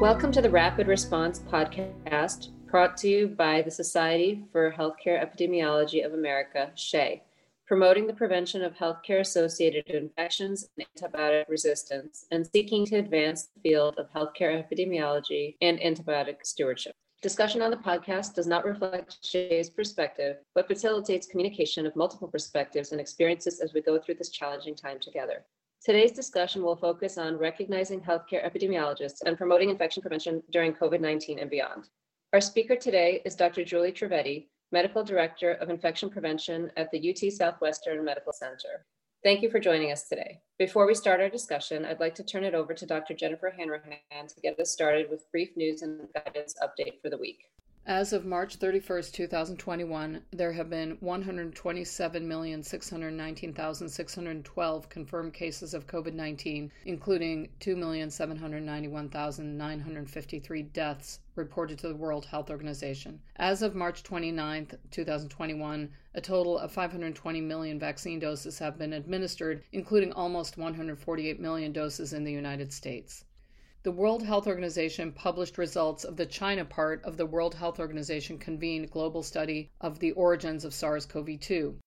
Welcome to the Rapid Response Podcast, brought to you by the Society for Healthcare Epidemiology of America, SHEA, promoting the prevention of healthcare associated infections and antibiotic resistance, and seeking to advance the field of healthcare epidemiology and antibiotic stewardship. Discussion on the podcast does not reflect SHEA's perspective, but facilitates communication of multiple perspectives and experiences as we go through this challenging time together. Today's discussion will focus on recognizing healthcare epidemiologists and promoting infection prevention during COVID 19 and beyond. Our speaker today is Dr. Julie Trivedi, Medical Director of Infection Prevention at the UT Southwestern Medical Center. Thank you for joining us today. Before we start our discussion, I'd like to turn it over to Dr. Jennifer Hanrahan to get us started with brief news and guidance update for the week. As of March 31st, 2021, there have been 127,619,612 confirmed cases of COVID 19, including 2,791,953 deaths reported to the World Health Organization. As of March 29th, 2021, a total of 520 million vaccine doses have been administered, including almost 148 million doses in the United States the World Health Organization published results of the China part of the World Health Organization convened global study of the origins of SARS CoV 2.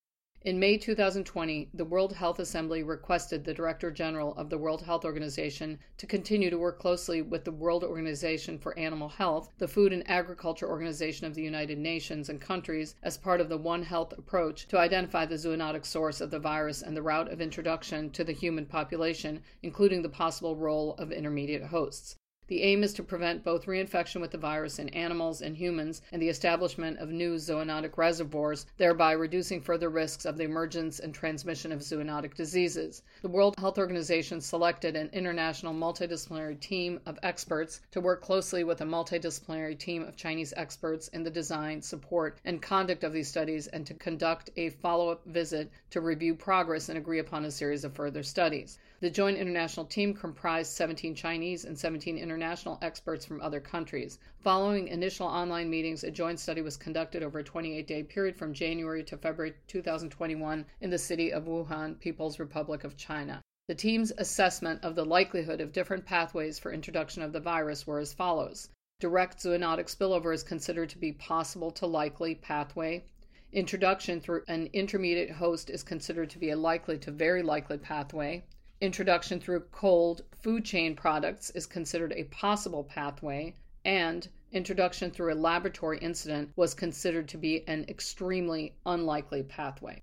In May 2020, the World Health Assembly requested the Director General of the World Health Organization to continue to work closely with the World Organization for Animal Health, the Food and Agriculture Organization of the United Nations and countries, as part of the One Health approach to identify the zoonotic source of the virus and the route of introduction to the human population, including the possible role of intermediate hosts. The aim is to prevent both reinfection with the virus in animals and humans and the establishment of new zoonotic reservoirs, thereby reducing further risks of the emergence and transmission of zoonotic diseases. The World Health Organization selected an international multidisciplinary team of experts to work closely with a multidisciplinary team of Chinese experts in the design, support, and conduct of these studies and to conduct a follow up visit to review progress and agree upon a series of further studies. The joint international team comprised 17 Chinese and 17 international experts from other countries. Following initial online meetings, a joint study was conducted over a 28 day period from January to February 2021 in the city of Wuhan, People's Republic of China. The team's assessment of the likelihood of different pathways for introduction of the virus were as follows. Direct zoonotic spillover is considered to be possible to likely pathway. Introduction through an intermediate host is considered to be a likely to very likely pathway. Introduction through cold food chain products is considered a possible pathway, and introduction through a laboratory incident was considered to be an extremely unlikely pathway.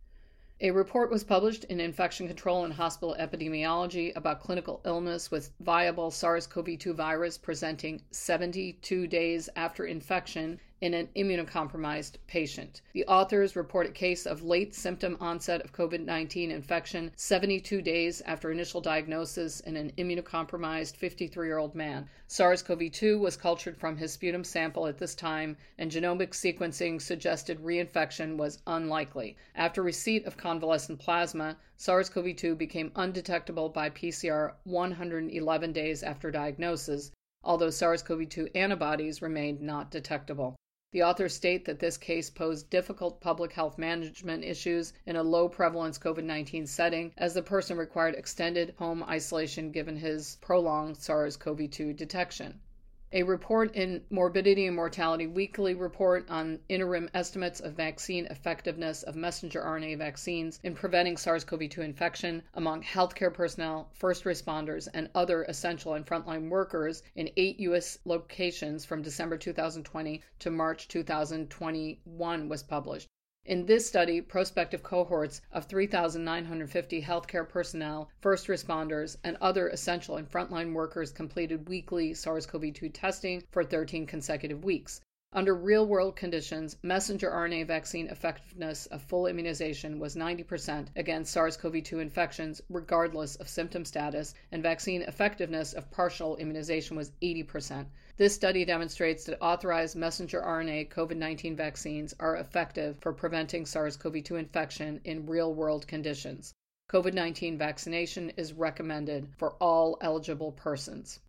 A report was published in Infection Control and Hospital Epidemiology about clinical illness with viable SARS CoV 2 virus presenting 72 days after infection in an immunocompromised patient. The authors report a case of late symptom onset of COVID 19 infection 72 days after initial diagnosis in an immunocompromised 53 year old man. SARS CoV 2 was cultured from his sputum sample at this time, and genomic sequencing suggested reinfection was unlikely. After receipt of convalescent plasma, SARS CoV 2 became undetectable by PCR 111 days after diagnosis, although SARS CoV 2 antibodies remained not detectable. The authors state that this case posed difficult public health management issues in a low prevalence COVID 19 setting, as the person required extended home isolation given his prolonged SARS CoV 2 detection. A report in Morbidity and Mortality Weekly report on interim estimates of vaccine effectiveness of messenger RNA vaccines in preventing SARS CoV 2 infection among healthcare personnel, first responders, and other essential and frontline workers in eight U.S. locations from December 2020 to March 2021 was published. In this study, prospective cohorts of 3,950 healthcare personnel, first responders, and other essential and frontline workers completed weekly SARS CoV 2 testing for 13 consecutive weeks. Under real world conditions, messenger RNA vaccine effectiveness of full immunization was 90% against SARS CoV 2 infections, regardless of symptom status, and vaccine effectiveness of partial immunization was 80%. This study demonstrates that authorized messenger RNA COVID 19 vaccines are effective for preventing SARS CoV 2 infection in real world conditions. COVID 19 vaccination is recommended for all eligible persons.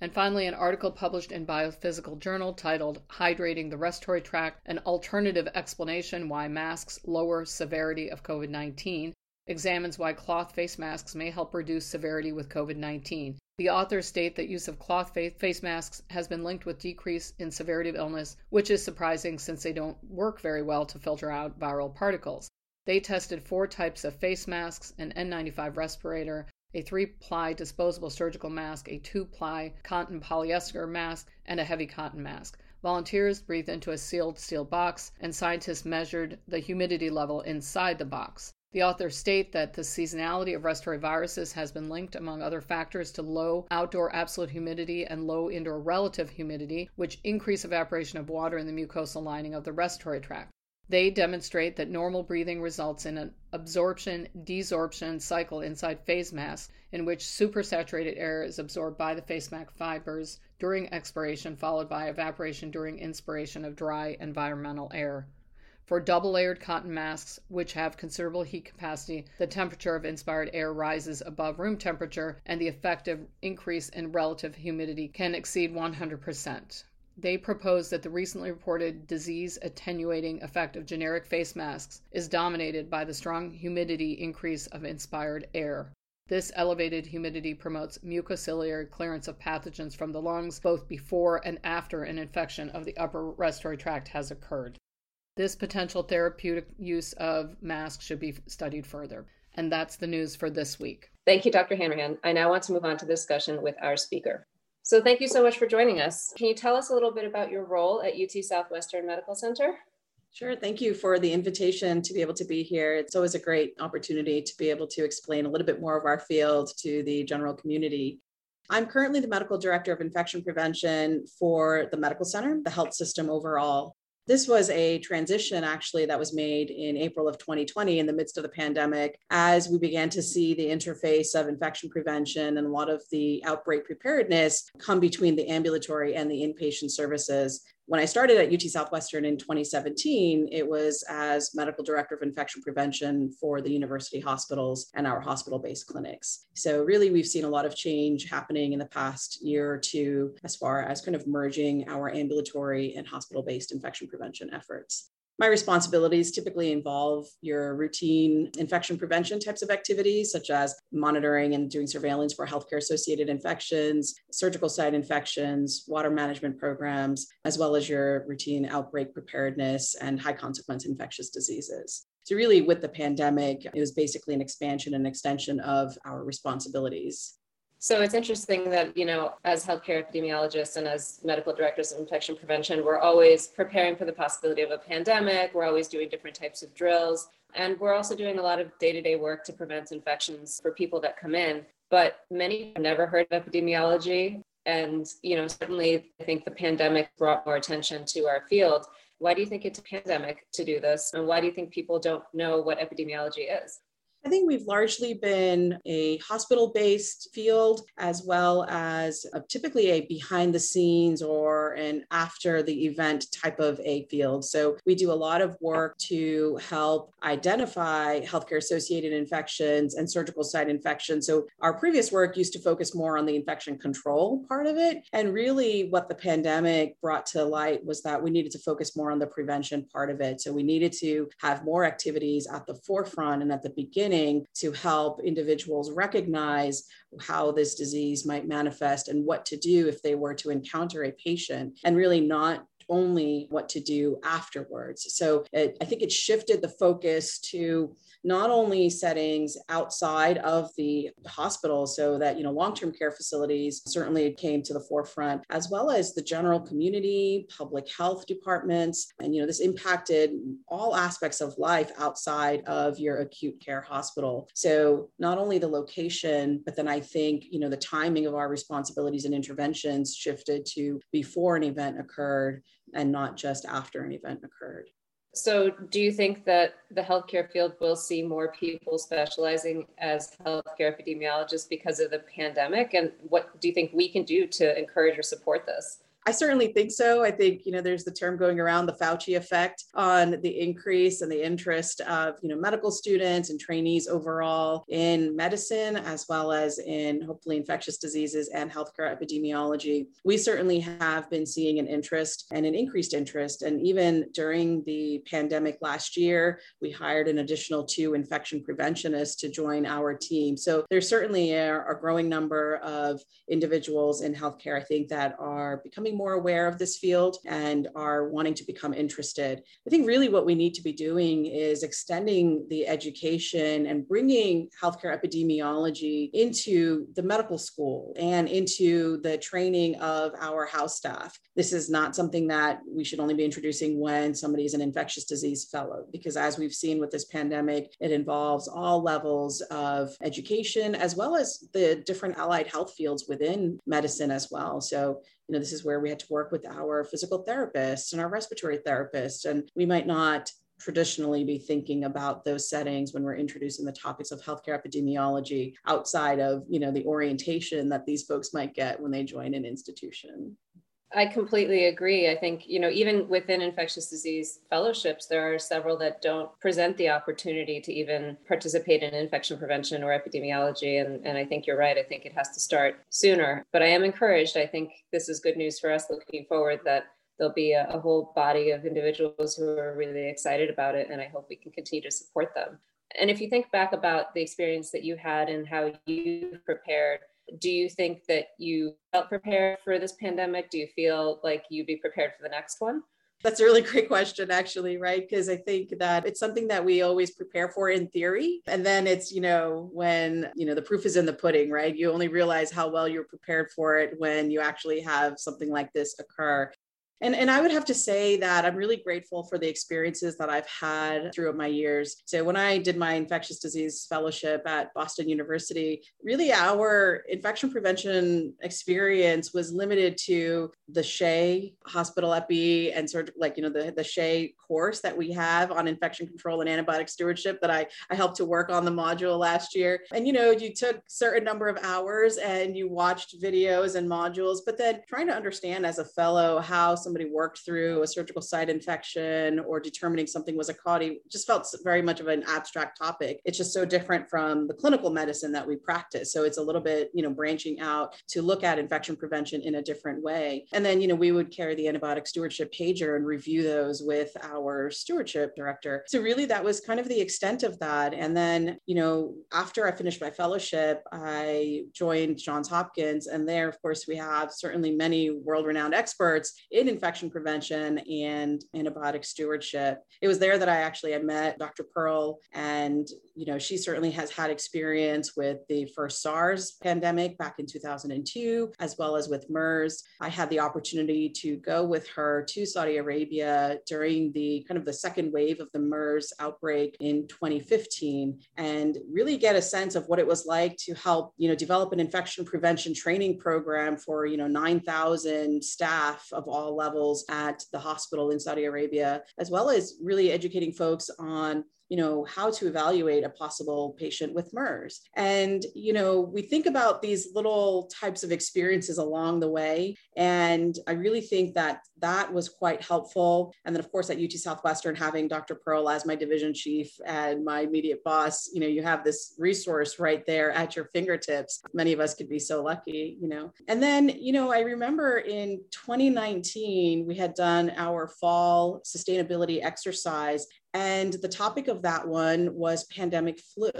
And finally, an article published in Biophysical Journal titled Hydrating the Respiratory Tract An Alternative Explanation Why Masks Lower Severity of COVID 19 examines why cloth face masks may help reduce severity with COVID 19. The authors state that use of cloth face masks has been linked with decrease in severity of illness, which is surprising since they don't work very well to filter out viral particles. They tested four types of face masks an N95 respirator, a three ply disposable surgical mask, a two ply cotton polyester mask, and a heavy cotton mask. Volunteers breathed into a sealed steel box, and scientists measured the humidity level inside the box. The authors state that the seasonality of respiratory viruses has been linked, among other factors, to low outdoor absolute humidity and low indoor relative humidity, which increase evaporation of water in the mucosal lining of the respiratory tract. They demonstrate that normal breathing results in an absorption desorption cycle inside face masks, in which supersaturated air is absorbed by the face mask fibers during expiration, followed by evaporation during inspiration of dry environmental air. For double layered cotton masks, which have considerable heat capacity, the temperature of inspired air rises above room temperature and the effective increase in relative humidity can exceed 100%. They propose that the recently reported disease attenuating effect of generic face masks is dominated by the strong humidity increase of inspired air. This elevated humidity promotes mucociliary clearance of pathogens from the lungs both before and after an infection of the upper respiratory tract has occurred. This potential therapeutic use of masks should be studied further. And that's the news for this week. Thank you, Dr. Hanrahan. I now want to move on to discussion with our speaker. So, thank you so much for joining us. Can you tell us a little bit about your role at UT Southwestern Medical Center? Sure. Thank you for the invitation to be able to be here. It's always a great opportunity to be able to explain a little bit more of our field to the general community. I'm currently the medical director of infection prevention for the medical center, the health system overall. This was a transition actually that was made in April of 2020 in the midst of the pandemic as we began to see the interface of infection prevention and a lot of the outbreak preparedness come between the ambulatory and the inpatient services when I started at UT Southwestern in 2017, it was as medical director of infection prevention for the university hospitals and our hospital based clinics. So, really, we've seen a lot of change happening in the past year or two as far as kind of merging our ambulatory and hospital based infection prevention efforts. My responsibilities typically involve your routine infection prevention types of activities, such as monitoring and doing surveillance for healthcare associated infections, surgical site infections, water management programs, as well as your routine outbreak preparedness and high consequence infectious diseases. So, really, with the pandemic, it was basically an expansion and extension of our responsibilities. So it's interesting that, you know, as healthcare epidemiologists and as medical directors of infection prevention, we're always preparing for the possibility of a pandemic. We're always doing different types of drills. And we're also doing a lot of day to day work to prevent infections for people that come in. But many have never heard of epidemiology. And, you know, certainly I think the pandemic brought more attention to our field. Why do you think it's a pandemic to do this? And why do you think people don't know what epidemiology is? I think we've largely been a hospital based field as well as a, typically a behind the scenes or an after the event type of a field. So we do a lot of work to help identify healthcare associated infections and surgical site infections. So our previous work used to focus more on the infection control part of it. And really, what the pandemic brought to light was that we needed to focus more on the prevention part of it. So we needed to have more activities at the forefront and at the beginning training to help individuals recognize how this disease might manifest and what to do if they were to encounter a patient and really not only what to do afterwards. So it, I think it shifted the focus to not only settings outside of the hospital so that you know long-term care facilities certainly came to the forefront as well as the general community public health departments. And you know this impacted all aspects of life outside of your acute care hospital. So not only the location but then i think you know the timing of our responsibilities and interventions shifted to before an event occurred and not just after an event occurred so, do you think that the healthcare field will see more people specializing as healthcare epidemiologists because of the pandemic? And what do you think we can do to encourage or support this? I certainly think so. I think, you know, there's the term going around the Fauci effect on the increase and the interest of, you know, medical students and trainees overall in medicine, as well as in hopefully infectious diseases and healthcare epidemiology. We certainly have been seeing an interest and an increased interest. And even during the pandemic last year, we hired an additional two infection preventionists to join our team. So there's certainly a, a growing number of individuals in healthcare, I think, that are becoming more aware of this field and are wanting to become interested. I think really what we need to be doing is extending the education and bringing healthcare epidemiology into the medical school and into the training of our house staff. This is not something that we should only be introducing when somebody is an infectious disease fellow, because as we've seen with this pandemic, it involves all levels of education as well as the different allied health fields within medicine as well. So you know, this is where we had to work with our physical therapists and our respiratory therapists. And we might not traditionally be thinking about those settings when we're introducing the topics of healthcare epidemiology outside of you know the orientation that these folks might get when they join an institution I completely agree. I think, you know, even within infectious disease fellowships, there are several that don't present the opportunity to even participate in infection prevention or epidemiology. And, and I think you're right. I think it has to start sooner. But I am encouraged. I think this is good news for us looking forward that there'll be a, a whole body of individuals who are really excited about it. And I hope we can continue to support them. And if you think back about the experience that you had and how you prepared, do you think that you felt prepared for this pandemic? Do you feel like you'd be prepared for the next one? That's a really great question, actually, right? Because I think that it's something that we always prepare for in theory. And then it's, you know, when, you know, the proof is in the pudding, right? You only realize how well you're prepared for it when you actually have something like this occur. And, and I would have to say that I'm really grateful for the experiences that I've had throughout my years. So, when I did my infectious disease fellowship at Boston University, really our infection prevention experience was limited to the SHEA hospital epi and sort of like, you know, the, the SHEA course that we have on infection control and antibiotic stewardship that I, I helped to work on the module last year. And, you know, you took certain number of hours and you watched videos and modules, but then trying to understand as a fellow how somebody worked through a surgical site infection or determining something was a CAUTI just felt very much of an abstract topic. It's just so different from the clinical medicine that we practice. So it's a little bit, you know, branching out to look at infection prevention in a different way. And then, you know, we would carry the antibiotic stewardship pager and review those with our stewardship director. So really that was kind of the extent of that. And then, you know, after I finished my fellowship, I joined Johns Hopkins. And there, of course, we have certainly many world-renowned experts in infection prevention and antibiotic stewardship. It was there that I actually had met Dr. Perl, and you know she certainly has had experience with the first SARS pandemic back in 2002, as well as with MERS. I had the opportunity to go with her to Saudi Arabia during the kind of the second wave of the MERS outbreak in 2015, and really get a sense of what it was like to help you know develop an infection prevention training program for you know 9,000 staff of all levels at the hospital in Saudi Arabia, as well as really educating folks on you know how to evaluate a possible patient with mers. And you know we think about these little types of experiences along the way. And i really think that that was quite helpful. And then of course at ut southwestern having dr perl as my division chief and my immediate boss you know you have this resource right there at your fingertips. Many of us could be so lucky you know. And then you know i remember in 2019 we had done our fall sustainability exercise and the topic of that one was pandemic flu.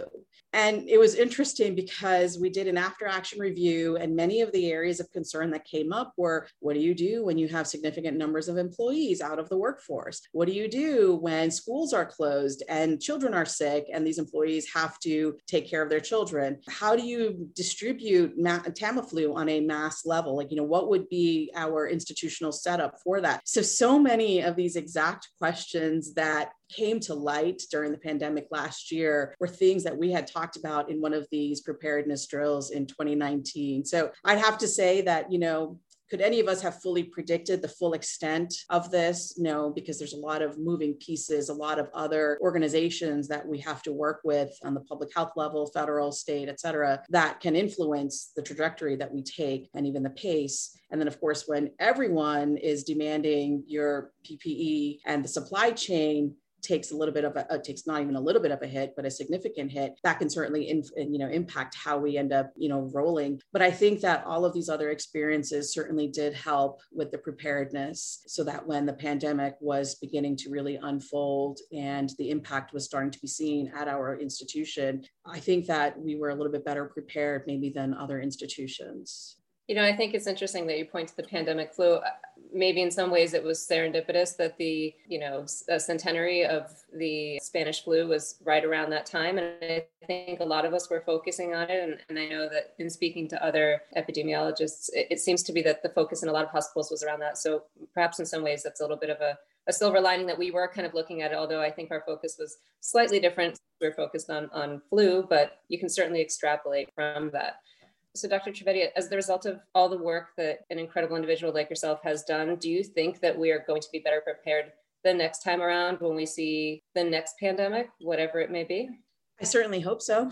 And it was interesting because we did an after action review, and many of the areas of concern that came up were what do you do when you have significant numbers of employees out of the workforce? What do you do when schools are closed and children are sick and these employees have to take care of their children? How do you distribute ma- Tamiflu on a mass level? Like, you know, what would be our institutional setup for that? So, so many of these exact questions that came to light during the pandemic last year were things that we had talked about in one of these preparedness drills in 2019. So I'd have to say that, you know, Could any of us have fully predicted the full extent of this? No, because there's a lot of moving pieces, a lot of other organizations that we have to work with on the public health level, federal, state, et cetera, that can influence the trajectory that we take and even the pace. And then, of course, when everyone is demanding your PPE and the supply chain, takes a little bit of a uh, takes not even a little bit of a hit but a significant hit that can certainly in, you know impact how we end up you know rolling but i think that all of these other experiences certainly did help with the preparedness so that when the pandemic was beginning to really unfold and the impact was starting to be seen at our institution i think that we were a little bit better prepared maybe than other institutions you know, I think it's interesting that you point to the pandemic flu. Maybe in some ways it was serendipitous that the, you know, centenary of the Spanish flu was right around that time. And I think a lot of us were focusing on it. And, and I know that in speaking to other epidemiologists, it, it seems to be that the focus in a lot of hospitals was around that. So perhaps in some ways that's a little bit of a, a silver lining that we were kind of looking at it, although I think our focus was slightly different. We we're focused on, on flu, but you can certainly extrapolate from that. So, Dr. Trivedi, as the result of all the work that an incredible individual like yourself has done, do you think that we are going to be better prepared the next time around when we see the next pandemic, whatever it may be? I certainly hope so.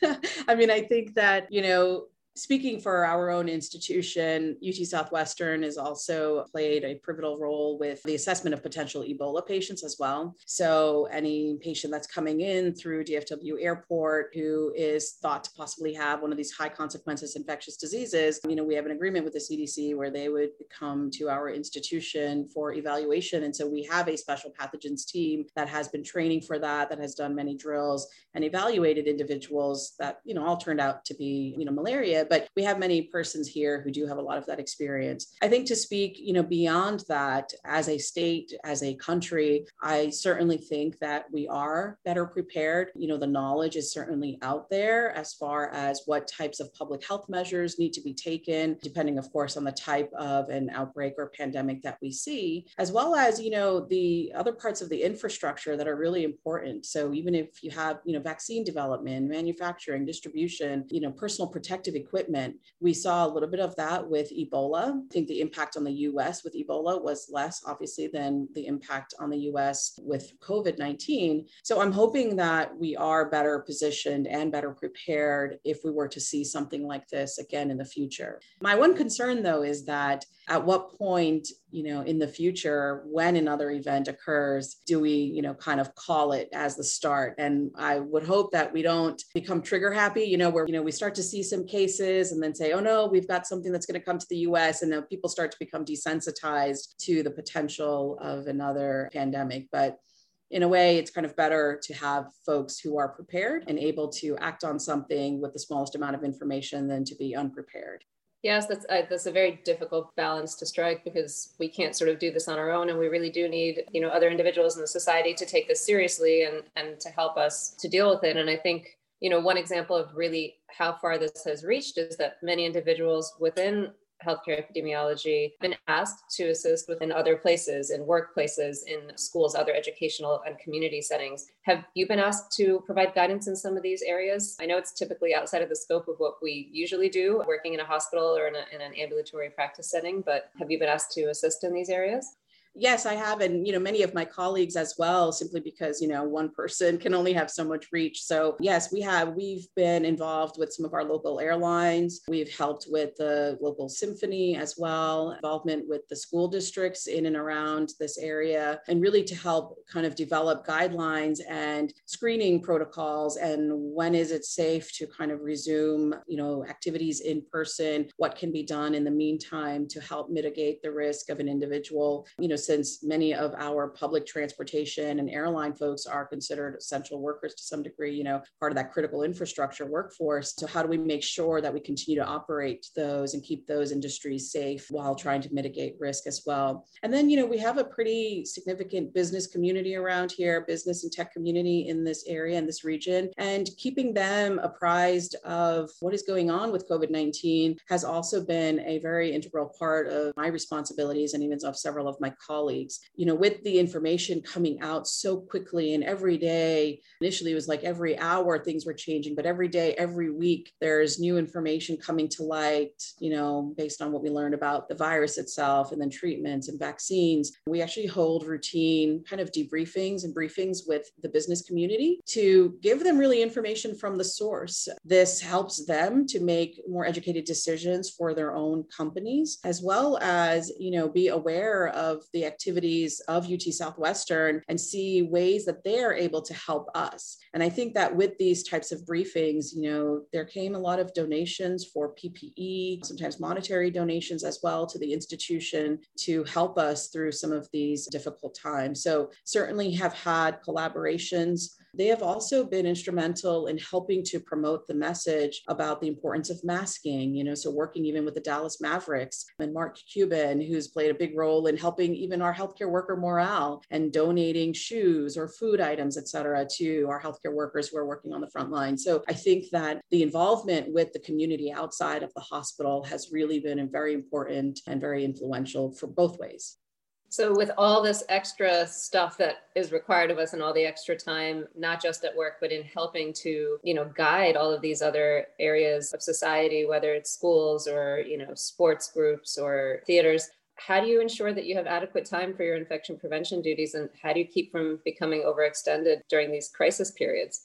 I mean, I think that, you know, Speaking for our own institution, UT Southwestern has also played a pivotal role with the assessment of potential Ebola patients as well. So, any patient that's coming in through DFW Airport who is thought to possibly have one of these high consequences infectious diseases, you know, we have an agreement with the CDC where they would come to our institution for evaluation. And so, we have a special pathogens team that has been training for that, that has done many drills and evaluated individuals that, you know, all turned out to be, you know, malaria but we have many persons here who do have a lot of that experience. I think to speak, you know, beyond that, as a state, as a country, I certainly think that we are better prepared. You know, the knowledge is certainly out there as far as what types of public health measures need to be taken, depending, of course, on the type of an outbreak or pandemic that we see, as well as, you know, the other parts of the infrastructure that are really important. So even if you have, you know, vaccine development, manufacturing, distribution, you know, personal protective equipment, equipment. We saw a little bit of that with Ebola. I think the impact on the US with Ebola was less, obviously, than the impact on the US with COVID 19. So I'm hoping that we are better positioned and better prepared if we were to see something like this again in the future. My one concern, though, is that at what point you know in the future when another event occurs do we you know kind of call it as the start and i would hope that we don't become trigger happy you know where you know we start to see some cases and then say oh no we've got something that's going to come to the us and then people start to become desensitized to the potential of another pandemic but in a way, it's kind of better to have folks who are prepared and able to act on something with the smallest amount of information than to be unprepared. Yes, that's uh, that's a very difficult balance to strike because we can't sort of do this on our own, and we really do need you know other individuals in the society to take this seriously and and to help us to deal with it. And I think you know one example of really how far this has reached is that many individuals within healthcare epidemiology been asked to assist within other places, in workplaces, in schools, other educational and community settings. Have you been asked to provide guidance in some of these areas? I know it's typically outside of the scope of what we usually do, working in a hospital or in, a, in an ambulatory practice setting, but have you been asked to assist in these areas? Yes, I have. And, you know, many of my colleagues as well, simply because, you know, one person can only have so much reach. So, yes, we have. We've been involved with some of our local airlines. We've helped with the local symphony as well, involvement with the school districts in and around this area, and really to help kind of develop guidelines and screening protocols and when is it safe to kind of resume, you know, activities in person, what can be done in the meantime to help mitigate the risk of an individual, you know, since many of our public transportation and airline folks are considered essential workers to some degree, you know, part of that critical infrastructure workforce. So, how do we make sure that we continue to operate those and keep those industries safe while trying to mitigate risk as well? And then, you know, we have a pretty significant business community around here, business and tech community in this area, in this region, and keeping them apprised of what is going on with COVID 19 has also been a very integral part of my responsibilities and even of several of my colleagues colleagues. You know, with the information coming out so quickly and every day, initially it was like every hour things were changing, but every day, every week, there's new information coming to light, you know, based on what we learned about the virus itself and then treatments and vaccines. We actually hold routine kind of debriefings and briefings with the business community to give them really information from the source. This helps them to make more educated decisions for their own companies, as well as, you know, be aware of the activities of UT Southwestern and see ways that they're able to help us. And I think that with these types of briefings, you know, there came a lot of donations for PPE, sometimes monetary donations as well to the institution to help us through some of these difficult times. So certainly have had collaborations they have also been instrumental in helping to promote the message about the importance of masking, you know, so working even with the Dallas Mavericks and Mark Cuban, who's played a big role in helping even our healthcare worker morale and donating shoes or food items, et cetera, to our healthcare workers who are working on the front line. So I think that the involvement with the community outside of the hospital has really been very important and very influential for both ways. So, with all this extra stuff that is required of us and all the extra time, not just at work, but in helping to, you know, guide all of these other areas of society, whether it's schools or, you know, sports groups or theaters, how do you ensure that you have adequate time for your infection prevention duties and how do you keep from becoming overextended during these crisis periods?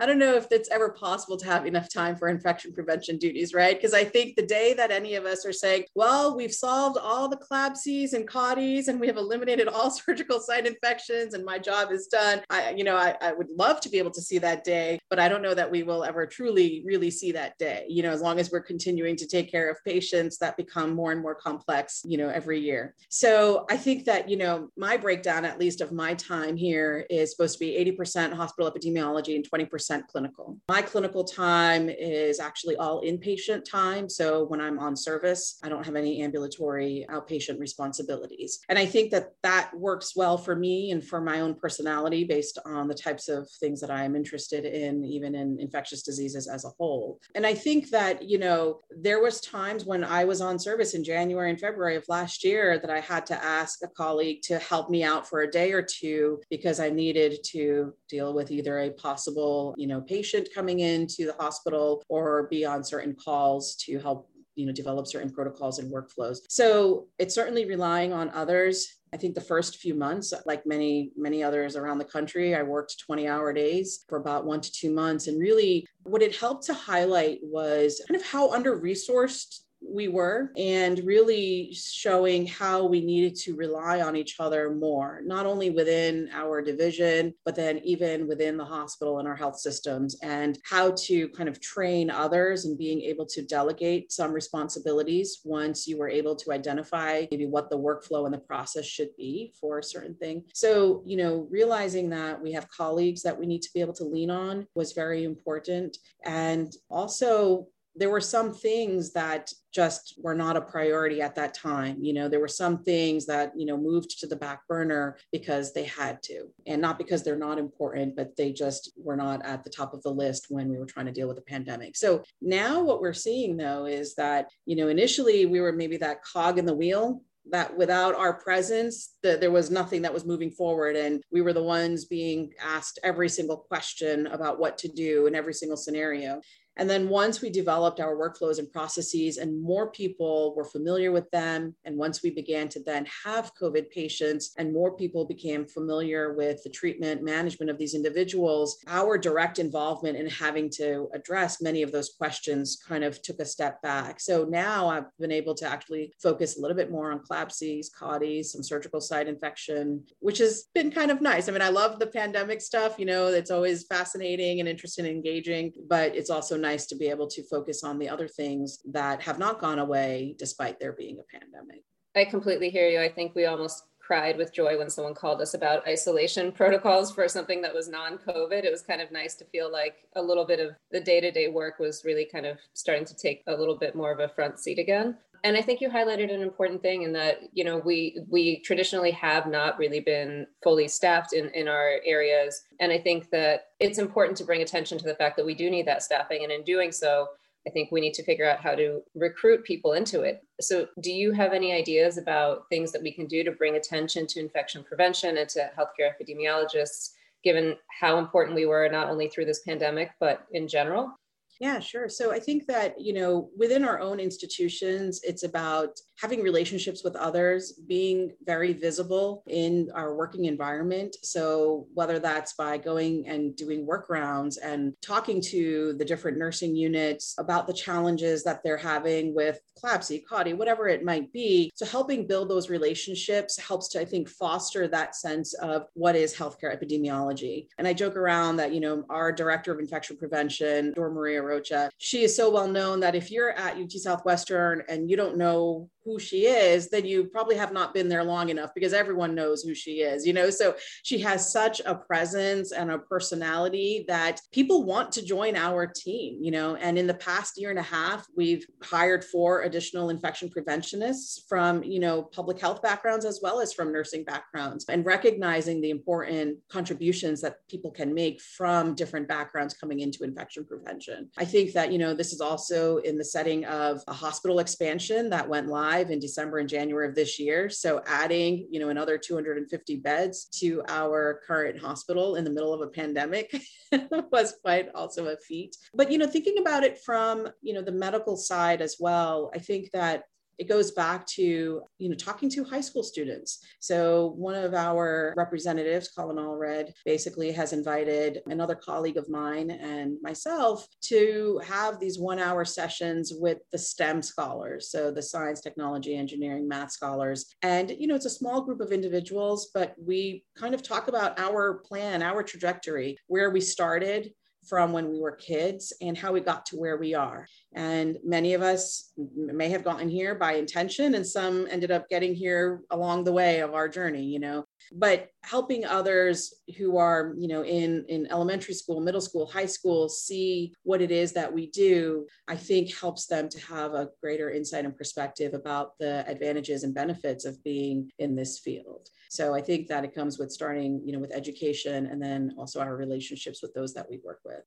I don't know if it's ever possible to have enough time for infection prevention duties, right? Because I think the day that any of us are saying, well, we've solved all the CLABSIs and CAUTIs and we have eliminated all surgical site infections and my job is done, I, you know, I, I would love to be able to see that day, but I don't know that we will ever truly, really see that day, you know, as long as we're continuing to take care of patients that become more and more complex, you know, every year. So I think that, you know, my breakdown, at least of my time here, is supposed to be 80% hospital epidemiology and 20% clinical. My clinical time is actually all inpatient time. So when I'm on service, I don't have any ambulatory outpatient responsibilities. And I think that that works well for me and for my own personality based on the types of things that I am interested in, even in infectious diseases as a whole. And I think that, you know, there was times when I was on service in January and February of last year that I had to ask a colleague to help me out for a day or two because I needed to deal with either a possible you know, patient coming into the hospital or be on certain calls to help you know develop certain protocols and workflows so it's certainly relying on others I think the first few months, like many, many others around the country, I worked 20 hour days for about one to two months. And really, what it helped to highlight was kind of how under resourced we were and really showing how we needed to rely on each other more, not only within our division, but then even within the hospital and our health systems, and how to kind of train others and being able to delegate some responsibilities once you were able to identify maybe what the workflow and the process should be for a certain thing. So, you know, realizing that we have colleagues that we need to be able to lean on was very important. And also, there were some things that just were not a priority at that time you know there were some things that you know moved to the back burner because they had to. And not because they're not important but they just were not at the top of the list when we were trying to deal with the pandemic. So now what we're seeing though is that you know initially we were maybe that cog in the wheel that without our presence that there was nothing that was moving forward. And we were the ones being asked every single question about what to do in every single scenario and then once we developed our workflows and processes and more people were familiar with them, and once we began to then have COVID patients and more people became familiar with the treatment management of these individuals, our direct involvement in having to address many of those questions kind of took a step back. So now I've been able to actually focus a little bit more on CLABSIs, CAUTIs, some surgical site infection, which has been kind of nice. I mean, I love the pandemic stuff, you know, it's always fascinating and interesting and engaging, but it's also nice nice to be able to focus on the other things that have not gone away despite there being a pandemic. I completely hear you. I think we almost cried with joy when someone called us about isolation protocols for something that was non COVID. It was kind of nice to feel like a little bit of the day to day work was really kind of starting to take a little bit more of a front seat again and i think you highlighted an important thing in that you know we we traditionally have not really been fully staffed in in our areas and i think that it's important to bring attention to the fact that we do need that staffing and in doing so I think we need to figure out how to recruit people into it. So, do you have any ideas about things that we can do to bring attention to infection prevention and to healthcare epidemiologists, given how important we were not only through this pandemic, but in general? Yeah, sure. So I think that, you know, within our own institutions, it's about having relationships with others, being very visible in our working environment. So whether that's by going and doing work rounds and talking to the different nursing units about the challenges that they're having with CLABSI, CAUTI, whatever it might be. So helping build those relationships helps to, I think, foster that sense of what is healthcare epidemiology. And I joke around that, you know, our director of infection prevention, Dor Maria Rocha. She is so well known that if you're at UT Southwestern and you don't know who she is, then you probably have not been there long enough because everyone knows who she is, you know? So she has such a presence and a personality that people want to join our team, you know? And in the past year and a half, we've hired four additional infection preventionists from, you know, public health backgrounds as well as from nursing backgrounds and recognizing the important contributions that people can make from different backgrounds coming into infection prevention. I think that, you know, this is also in the setting of a hospital expansion that went live live in December and January of this year. So adding, you know, another 250 beds to our current hospital in the middle of a pandemic was quite also a feat. But, you know, thinking about it from, you know, the medical side as well, I think that it goes back to you know talking to high school students. So one of our representatives colin allred basically has invited another colleague of mine and myself to have these one hour sessions with the stem scholars so the science technology engineering math scholars. And you know it's a small group of individuals but we kind of talk about our plan our trajectory where we started from when we were kids and how we got to where we are. And many of us may have gotten here by intention, and some ended up getting here along the way of our journey, you know. But helping others who are, you know, in, in elementary school, middle school, high school see what it is that we do, I think helps them to have a greater insight and perspective about the advantages and benefits of being in this field. So I think that it comes with starting, you know, with education and then also our relationships with those that we work with.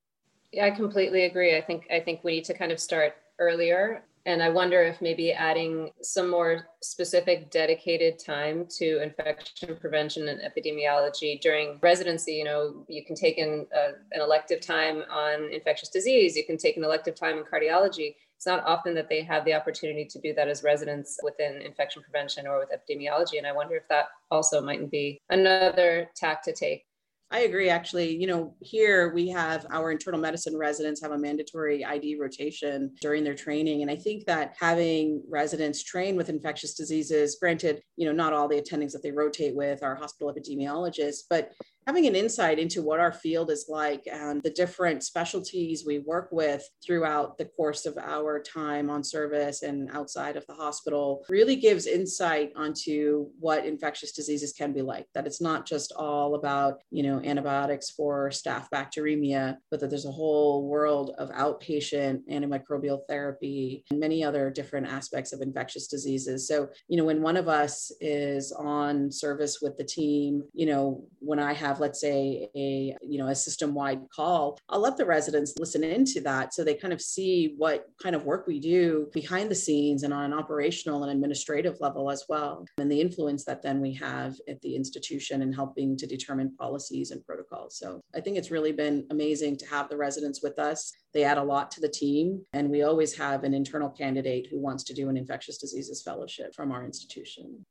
Yeah, I completely agree. I think I think we need to kind of start earlier. And I wonder if maybe adding some more specific dedicated time to infection prevention and epidemiology during residency. You know, you can take in a, an elective time on infectious disease, you can take an elective time in cardiology. It's not often that they have the opportunity to do that as residents within infection prevention or with epidemiology. And I wonder if that also mightn't be another tack to take. I agree. Actually, you know, here we have our internal medicine residents have a mandatory ID rotation during their training. And I think that having residents train with infectious diseases, granted, you know, not all the attendings that they rotate with are hospital epidemiologists, but having an insight into what our field is like and the different specialties we work with throughout the course of our time on service and outside of the hospital really gives insight onto what infectious diseases can be like. That it's not just all about you know antibiotics for staph bacteremia but that there's a whole world of outpatient antimicrobial therapy and many other different aspects of infectious diseases. So you know when one of us is on service with the team you know when i have have, let's say, a you know a system-wide call, I'll let the residents listen into that so they kind of see what kind of work we do behind the scenes and on an operational and administrative level as well, and the influence that then we have at the institution in helping to determine policies and protocols. So I think it's really been amazing to have the residents with us. They add a lot to the team, and we always have an internal candidate who wants to do an infectious diseases fellowship from our institution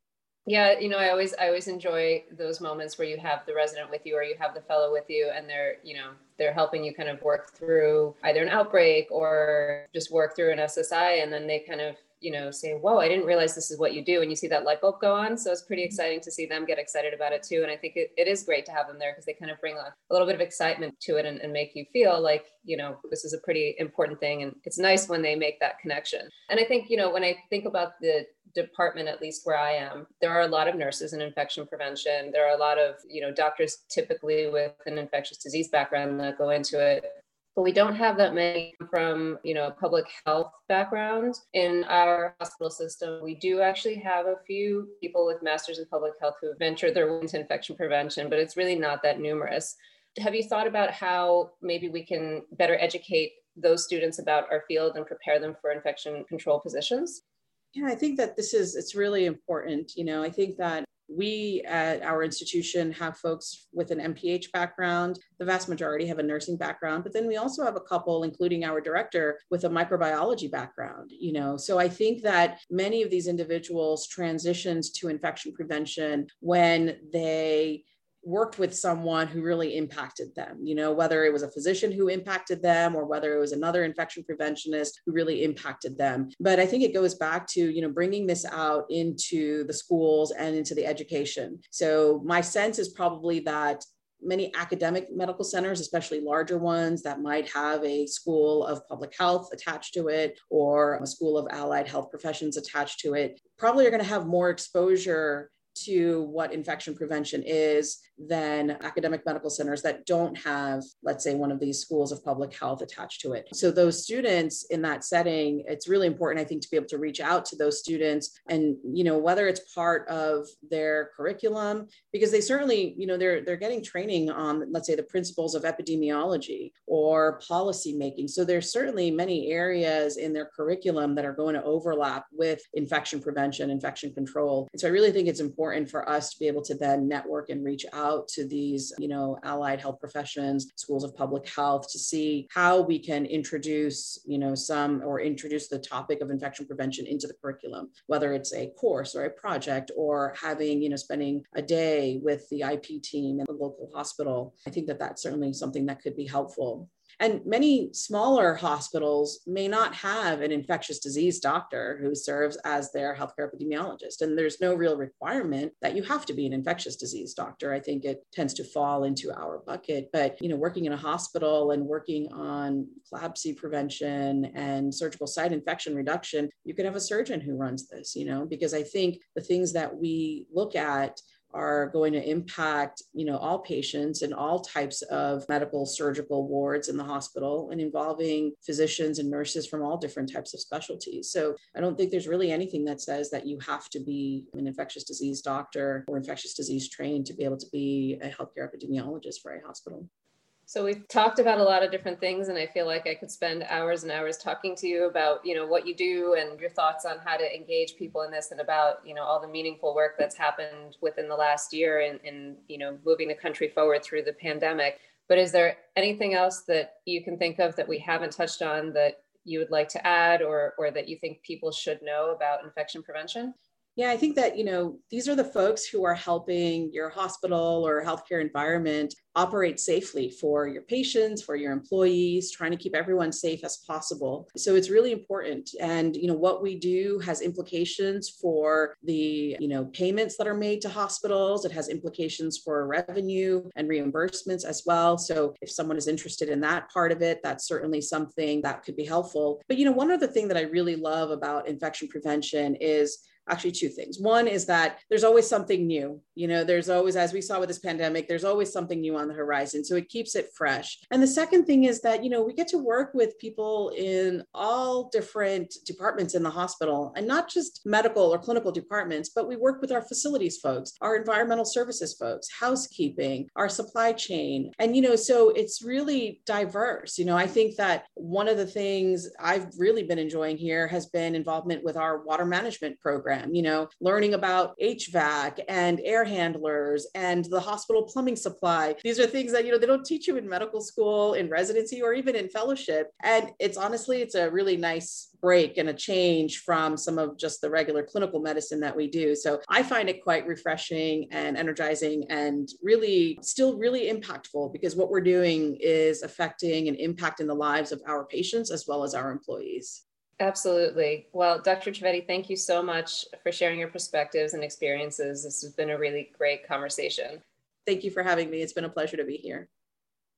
yeah you know i always i always enjoy those moments where you have the resident with you or you have the fellow with you and they're you know they're helping you kind of work through either an outbreak or just work through an ssi and then they kind of you know say whoa i didn't realize this is what you do and you see that light bulb go on so it's pretty mm-hmm. exciting to see them get excited about it too and i think it, it is great to have them there because they kind of bring a, a, little bit of excitement to it and, and make you feel like you know this is a pretty important thing and it's nice when they make that connection and i think you know when i think about the department at least where i am there are a lot of nurses in infection prevention. There are a lot of you know doctors typically with an infectious disease background that go into it. But we don't have that many from you know public health background. In our hospital system we do actually have a few people with masters in public health who have ventured their way into infection prevention but it's really not that numerous. Have you thought about how maybe we can better educate those students about our field and prepare them for infection control positions? Yeah, I think that this is it's really important. You know, I think that we at our institution have folks with an MPH background. The vast majority have a nursing background, but then we also have a couple, including our director, with a microbiology background. You know, so I think that many of these individuals transitions to infection prevention when they worked with someone who really impacted them, you know, whether it was a physician who impacted them or whether it was another infection preventionist who really impacted them. But I think it goes back to, you know, bringing this out into the schools and into the education. So my sense is probably that many academic medical centers, especially larger ones that might have a school of public health attached to it or a school of allied health professions attached to it, probably are going to have more exposure to what infection prevention is than academic medical centers that don't have, let's say, one of these schools of public health attached to it. So, those students in that setting, it's really important, I think, to be able to reach out to those students and, you know, whether it's part of their curriculum, because they certainly, you know, they're, they're getting training on, let's say, the principles of epidemiology or policy making. So, there's certainly many areas in their curriculum that are going to overlap with infection prevention, infection control. And so, I really think it's important for us to be able to then network and reach out out to these, you know, allied health professions, schools of public health to see how we can introduce, you know, some or introduce the topic of infection prevention into the curriculum, whether it's a course or a project or having, you know, spending a day with the IP team in the local hospital. I think that that's certainly something that could be helpful. And many smaller hospitals may not have an infectious disease doctor who serves as their healthcare epidemiologist. And there's no real requirement that you have to be an infectious disease doctor. I think it tends to fall into our bucket. But, you know, working in a hospital and working on CLABSI prevention and surgical site infection reduction, you could have a surgeon who runs this, you know, because I think the things that we look at are going to impact you know all patients and all types of medical surgical wards in the hospital and involving physicians and nurses from all different types of specialties. So i don't think there's really anything that says that you have to be an infectious disease doctor or infectious disease trained to be able to be a healthcare epidemiologist for a hospital so we've talked about a lot of different things, and I feel like I could spend hours and hours talking to you about, you know, what you do and your thoughts on how to engage people in this, and about, you know, all the meaningful work that's happened within the last year in, in you know, moving the country forward through the pandemic. But is there anything else that you can think of that we haven't touched on that you would like to add, or or that you think people should know about infection prevention? Yeah, I think that, you know, these are the folks who are helping your hospital or healthcare environment operate safely for your patients, for your employees, trying to keep everyone safe as possible. So it's really important. And, you know, what we do has implications for the, you know, payments that are made to hospitals. It has implications for revenue and reimbursements as well. So if someone is interested in that part of it, that's certainly something that could be helpful. But, you know, one other thing that I really love about infection prevention is actually two things. One is that there's always something new. You know, there's always, as we saw with this pandemic, there's always something new on the horizon. So it keeps it fresh. And the second thing is that, you know, we get to work with people in all different departments in the hospital and not just medical or clinical departments, but we work with our facilities folks, our environmental services folks, housekeeping, our supply chain. And, you know, so it's really diverse. You know, I think that one of the things I've really been enjoying here has been involvement with our water management program you know, learning about HVAC and air handlers and the hospital plumbing supply. These are things that, you know, they don't teach you in medical school, in residency, or even in fellowship. And it's honestly, it's a really nice break and a change from some of just the regular clinical medicine that we do. So I find it quite refreshing and energizing and really still really impactful because what we're doing is affecting and impacting the lives of our patients as well as our employees. Absolutely. Well, Dr. Trivedi, thank you so much for sharing your perspectives and experiences. This has been a really great conversation. Thank you for having me. It's been a pleasure to be here.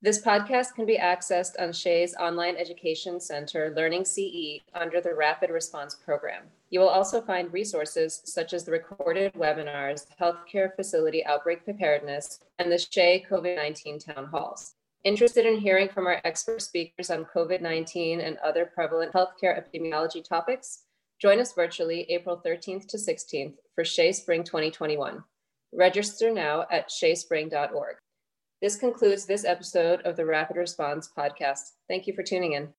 This podcast can be accessed on SHEA's Online Education Center Learning CE under the Rapid Response Program. You will also find resources such as the recorded webinars, Healthcare Facility Outbreak Preparedness, and the SHEA COVID 19 Town Halls. Interested in hearing from our expert speakers on COVID 19 and other prevalent healthcare epidemiology topics? Join us virtually April 13th to 16th for SHEA Spring 2021. Register now at sheaspring.org. This concludes this episode of the Rapid Response podcast. Thank you for tuning in.